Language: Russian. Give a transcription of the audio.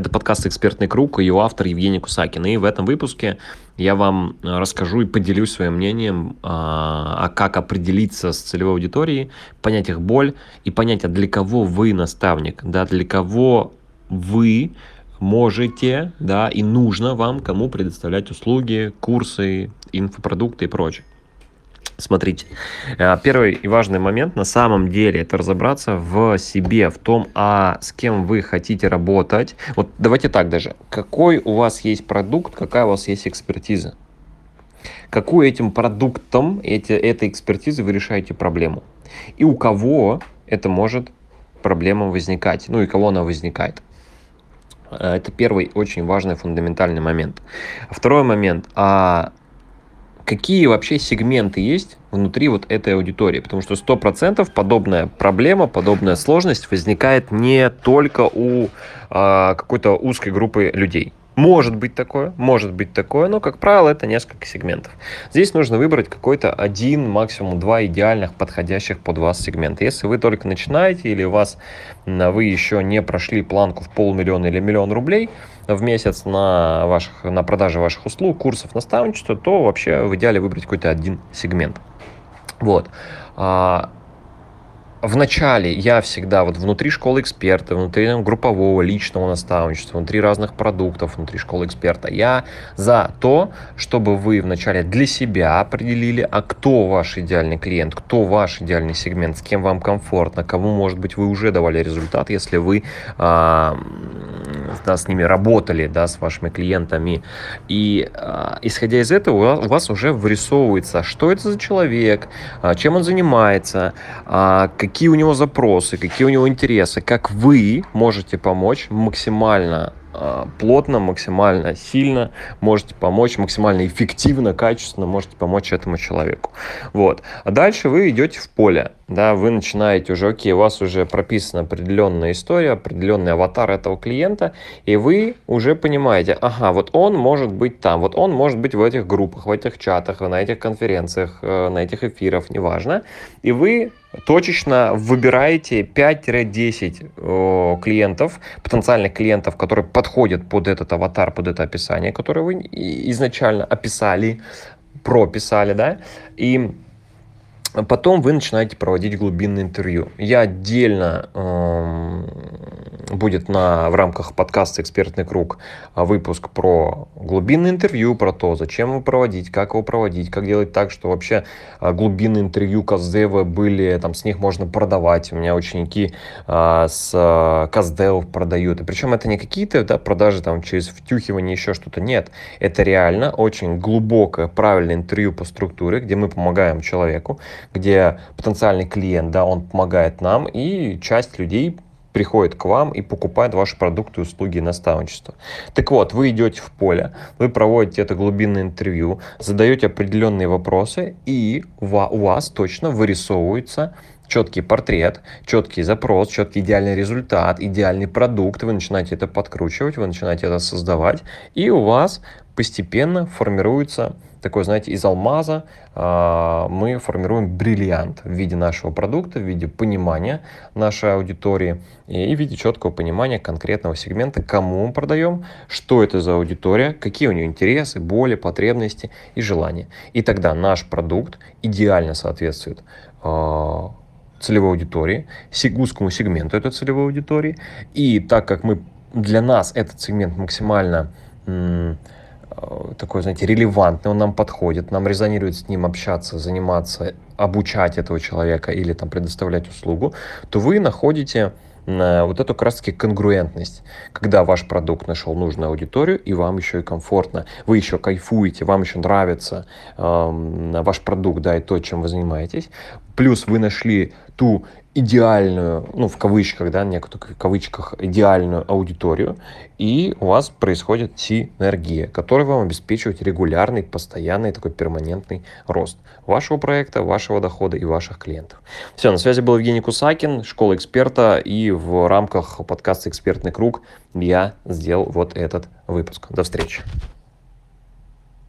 Это подкаст «Экспертный круг» и его автор Евгений Кусакин. И в этом выпуске я вам э, расскажу и поделюсь своим мнением, а, а как определиться с целевой аудиторией, понять их боль и понять, а для кого вы наставник, да, для кого вы можете, да, и нужно вам кому предоставлять услуги, курсы, инфопродукты и прочее. Смотрите, э, первый и важный момент на самом деле это разобраться в себе, в том, а с кем вы хотите работать. Вот давайте так даже. Какой у вас есть продукт, какая у вас есть экспертиза? Какую этим продуктом, эти, этой экспертизой вы решаете проблему? И у кого это может проблема возникать? Ну и кого она возникает? Э, это первый очень важный фундаментальный момент. Второй момент. А какие вообще сегменты есть внутри вот этой аудитории, потому что 100% подобная проблема, подобная сложность возникает не только у э, какой-то узкой группы людей. Может быть такое, может быть такое, но, как правило, это несколько сегментов. Здесь нужно выбрать какой-то один, максимум два идеальных, подходящих под вас сегмента. Если вы только начинаете или у вас, вы еще не прошли планку в полмиллиона или миллион рублей в месяц на, ваших, на продаже ваших услуг, курсов, наставничества, то вообще в идеале выбрать какой-то один сегмент. Вот. В начале я всегда вот внутри школы эксперта, внутри там, группового личного наставничества, внутри разных продуктов, внутри школы эксперта, я за то, чтобы вы вначале для себя определили, а кто ваш идеальный клиент, кто ваш идеальный сегмент, с кем вам комфортно, кому, может быть, вы уже давали результат, если вы а, да, с ними работали, да, с вашими клиентами. И а, исходя из этого, у вас уже вырисовывается, что это за человек, а, чем он занимается, а, какие у него запросы, какие у него интересы, как вы можете помочь максимально плотно, максимально сильно можете помочь, максимально эффективно, качественно можете помочь этому человеку. Вот. А дальше вы идете в поле, да, вы начинаете уже, окей, у вас уже прописана определенная история, определенный аватар этого клиента, и вы уже понимаете, ага, вот он может быть там, вот он может быть в этих группах, в этих чатах, на этих конференциях, э, на этих эфирах, неважно, и вы точечно выбираете 5-10 клиентов, потенциальных клиентов, которые подходят под этот аватар, под это описание, которое вы изначально описали, прописали, да, и Потом вы начинаете проводить глубинное интервью. Я отдельно э, будет на, в рамках подкаста «Экспертный круг» выпуск про глубинное интервью, про то, зачем его проводить, как его проводить, как делать так, что вообще а, глубинные интервью Каздева были, там с них можно продавать. У меня ученики э, с э, Каздевов продают. И причем это не какие-то да, продажи там через втюхивание, еще что-то. Нет, это реально очень глубокое, правильное интервью по структуре, где мы помогаем человеку, где потенциальный клиент, да, он помогает нам, и часть людей приходит к вам и покупает ваши продукты, услуги и наставничество. Так вот, вы идете в поле, вы проводите это глубинное интервью, задаете определенные вопросы, и у вас точно вырисовывается четкий портрет, четкий запрос, четкий идеальный результат, идеальный продукт, вы начинаете это подкручивать, вы начинаете это создавать, и у вас постепенно формируется такой, знаете, из алмаза э, мы формируем бриллиант в виде нашего продукта, в виде понимания нашей аудитории и, в виде четкого понимания конкретного сегмента, кому мы продаем, что это за аудитория, какие у нее интересы, боли, потребности и желания. И тогда наш продукт идеально соответствует э, целевой аудитории, узкому сегменту этой целевой аудитории. И так как мы для нас этот сегмент максимально такой, знаете, релевантный, он нам подходит, нам резонирует с ним общаться, заниматься, обучать этого человека или там предоставлять услугу, то вы находите э, вот эту как раз таки конгруентность, когда ваш продукт нашел нужную аудиторию и вам еще и комфортно, вы еще кайфуете, вам еще нравится э, ваш продукт, да, и то, чем вы занимаетесь, плюс вы нашли ту идеальную, ну, в кавычках, да, некоторых кавычках, идеальную аудиторию, и у вас происходит синергия, которая вам обеспечивает регулярный, постоянный, такой перманентный рост вашего проекта, вашего дохода и ваших клиентов. Все, на связи был Евгений Кусакин, школа эксперта, и в рамках подкаста «Экспертный круг» я сделал вот этот выпуск. До встречи.